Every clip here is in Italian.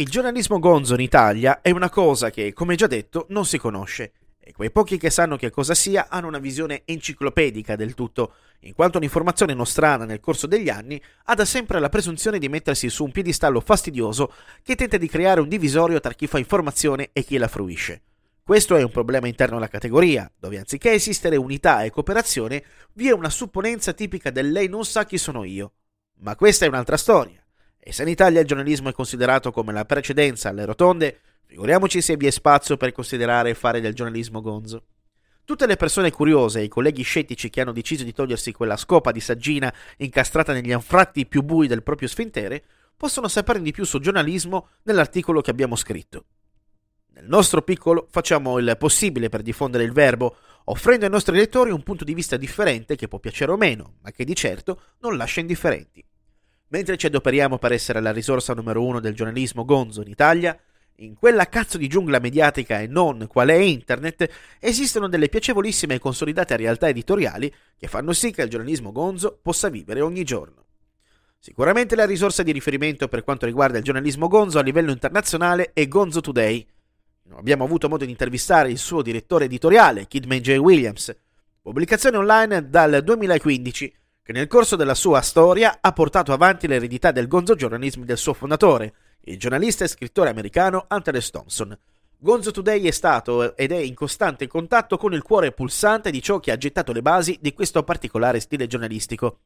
Il giornalismo gonzo in Italia è una cosa che, come già detto, non si conosce e quei pochi che sanno che cosa sia hanno una visione enciclopedica del tutto, in quanto un'informazione nostrana nel corso degli anni ha da sempre la presunzione di mettersi su un piedistallo fastidioso che tenta di creare un divisorio tra chi fa informazione e chi la fruisce. Questo è un problema interno alla categoria, dove anziché esistere unità e cooperazione, vi è una supponenza tipica del lei non sa chi sono io. Ma questa è un'altra storia. E se in Italia il giornalismo è considerato come la precedenza alle rotonde, figuriamoci se vi è spazio per considerare fare del giornalismo gonzo. Tutte le persone curiose e i colleghi scettici che hanno deciso di togliersi quella scopa di saggina incastrata negli anfratti più bui del proprio sfintere possono saperne di più sul giornalismo nell'articolo che abbiamo scritto. Nel nostro piccolo facciamo il possibile per diffondere il verbo, offrendo ai nostri lettori un punto di vista differente che può piacere o meno, ma che di certo non lascia indifferenti. Mentre ci adoperiamo per essere la risorsa numero uno del giornalismo gonzo in Italia, in quella cazzo di giungla mediatica e non qual è internet, esistono delle piacevolissime e consolidate realtà editoriali che fanno sì che il giornalismo gonzo possa vivere ogni giorno. Sicuramente la risorsa di riferimento per quanto riguarda il giornalismo gonzo a livello internazionale è Gonzo Today. Abbiamo avuto modo di intervistare il suo direttore editoriale, Kidman J. Williams, pubblicazione online dal 2015 che nel corso della sua storia ha portato avanti l'eredità del gonzo giornalismo del suo fondatore, il giornalista e scrittore americano Hunter S. Thompson. Gonzo Today è stato ed è in costante contatto con il cuore pulsante di ciò che ha gettato le basi di questo particolare stile giornalistico.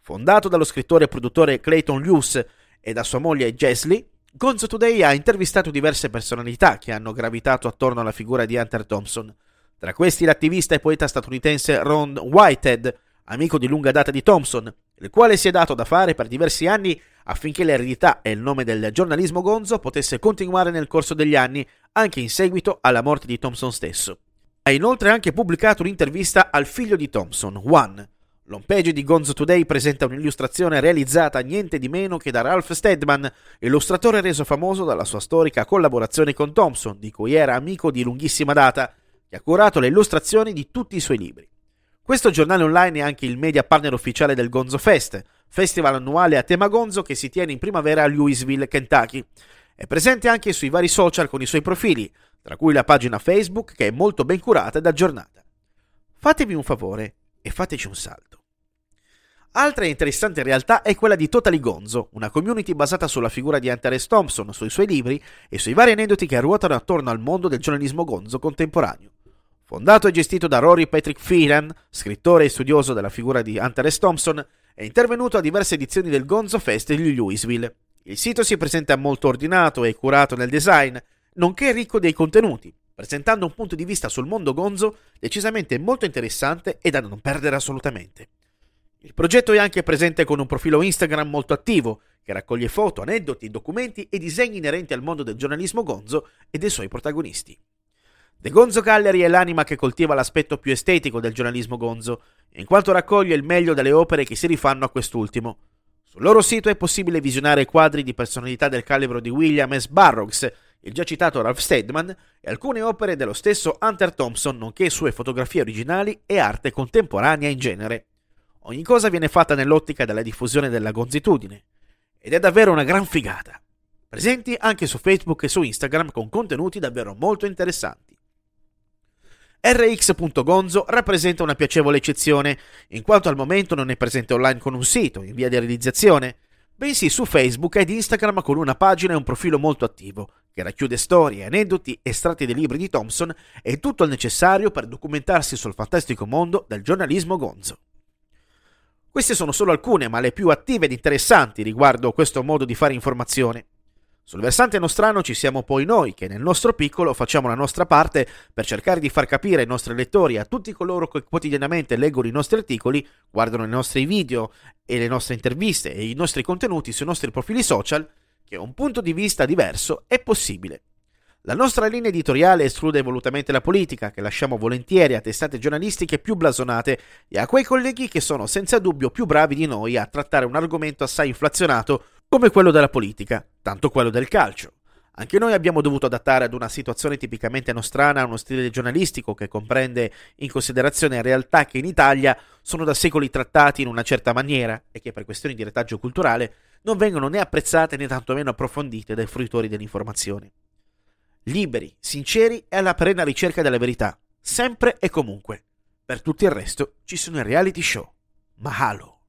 Fondato dallo scrittore e produttore Clayton Lewis e da sua moglie Jeslie, Gonzo Today ha intervistato diverse personalità che hanno gravitato attorno alla figura di Hunter Thompson. Tra questi l'attivista e poeta statunitense Ron Whitehead, amico di lunga data di Thompson, il quale si è dato da fare per diversi anni affinché l'eredità e il nome del giornalismo gonzo potesse continuare nel corso degli anni, anche in seguito alla morte di Thompson stesso. Ha inoltre anche pubblicato un'intervista al figlio di Thompson, Juan. L'homepage di Gonzo Today presenta un'illustrazione realizzata niente di meno che da Ralph Steadman, illustratore reso famoso dalla sua storica collaborazione con Thompson, di cui era amico di lunghissima data, che ha curato le illustrazioni di tutti i suoi libri. Questo giornale online è anche il media partner ufficiale del Gonzo Fest, festival annuale a tema gonzo che si tiene in primavera a Louisville, Kentucky. È presente anche sui vari social con i suoi profili, tra cui la pagina Facebook che è molto ben curata ed aggiornata. Fatevi un favore e fateci un salto. Altra interessante realtà è quella di Totally Gonzo, una community basata sulla figura di Hunter S. Thompson, sui suoi libri e sui vari aneddoti che ruotano attorno al mondo del giornalismo gonzo contemporaneo. Fondato e gestito da Rory Patrick Phelan, scrittore e studioso della figura di Hunter S. Thompson, è intervenuto a diverse edizioni del Gonzo Fest di Louisville. Il sito si presenta molto ordinato e curato nel design, nonché ricco dei contenuti, presentando un punto di vista sul mondo gonzo decisamente molto interessante e da non perdere assolutamente. Il progetto è anche presente con un profilo Instagram molto attivo, che raccoglie foto, aneddoti, documenti e disegni inerenti al mondo del giornalismo gonzo e dei suoi protagonisti. The Gonzo Gallery è l'anima che coltiva l'aspetto più estetico del giornalismo gonzo, in quanto raccoglie il meglio delle opere che si rifanno a quest'ultimo. Sul loro sito è possibile visionare quadri di personalità del calibro di William S. Burroughs, il già citato Ralph Steadman e alcune opere dello stesso Hunter Thompson, nonché sue fotografie originali e arte contemporanea in genere. Ogni cosa viene fatta nell'ottica della diffusione della gonzitudine. Ed è davvero una gran figata. Presenti anche su Facebook e su Instagram con contenuti davvero molto interessanti. RX.gonzo rappresenta una piacevole eccezione, in quanto al momento non è presente online con un sito, in via di realizzazione, bensì su Facebook ed Instagram con una pagina e un profilo molto attivo, che racchiude storie, aneddoti, estratti dei libri di Thompson e tutto il necessario per documentarsi sul fantastico mondo del giornalismo gonzo. Queste sono solo alcune, ma le più attive ed interessanti riguardo questo modo di fare informazione. Sul versante nostrano ci siamo poi noi, che nel nostro piccolo facciamo la nostra parte per cercare di far capire ai nostri lettori a tutti coloro che quotidianamente leggono i nostri articoli, guardano i nostri video e le nostre interviste e i nostri contenuti sui nostri profili social, che un punto di vista diverso è possibile. La nostra linea editoriale esclude volutamente la politica, che lasciamo volentieri a testate giornalistiche più blasonate e a quei colleghi che sono senza dubbio più bravi di noi a trattare un argomento assai inflazionato come quello della politica, tanto quello del calcio. Anche noi abbiamo dovuto adattare ad una situazione tipicamente nostrana uno stile giornalistico che comprende in considerazione realtà che in Italia sono da secoli trattati in una certa maniera e che per questioni di retaggio culturale non vengono né apprezzate né tantomeno approfondite dai fruitori dell'informazione. Liberi, sinceri e alla perenne ricerca della verità, sempre e comunque. Per tutto il resto ci sono i reality show. Mahalo.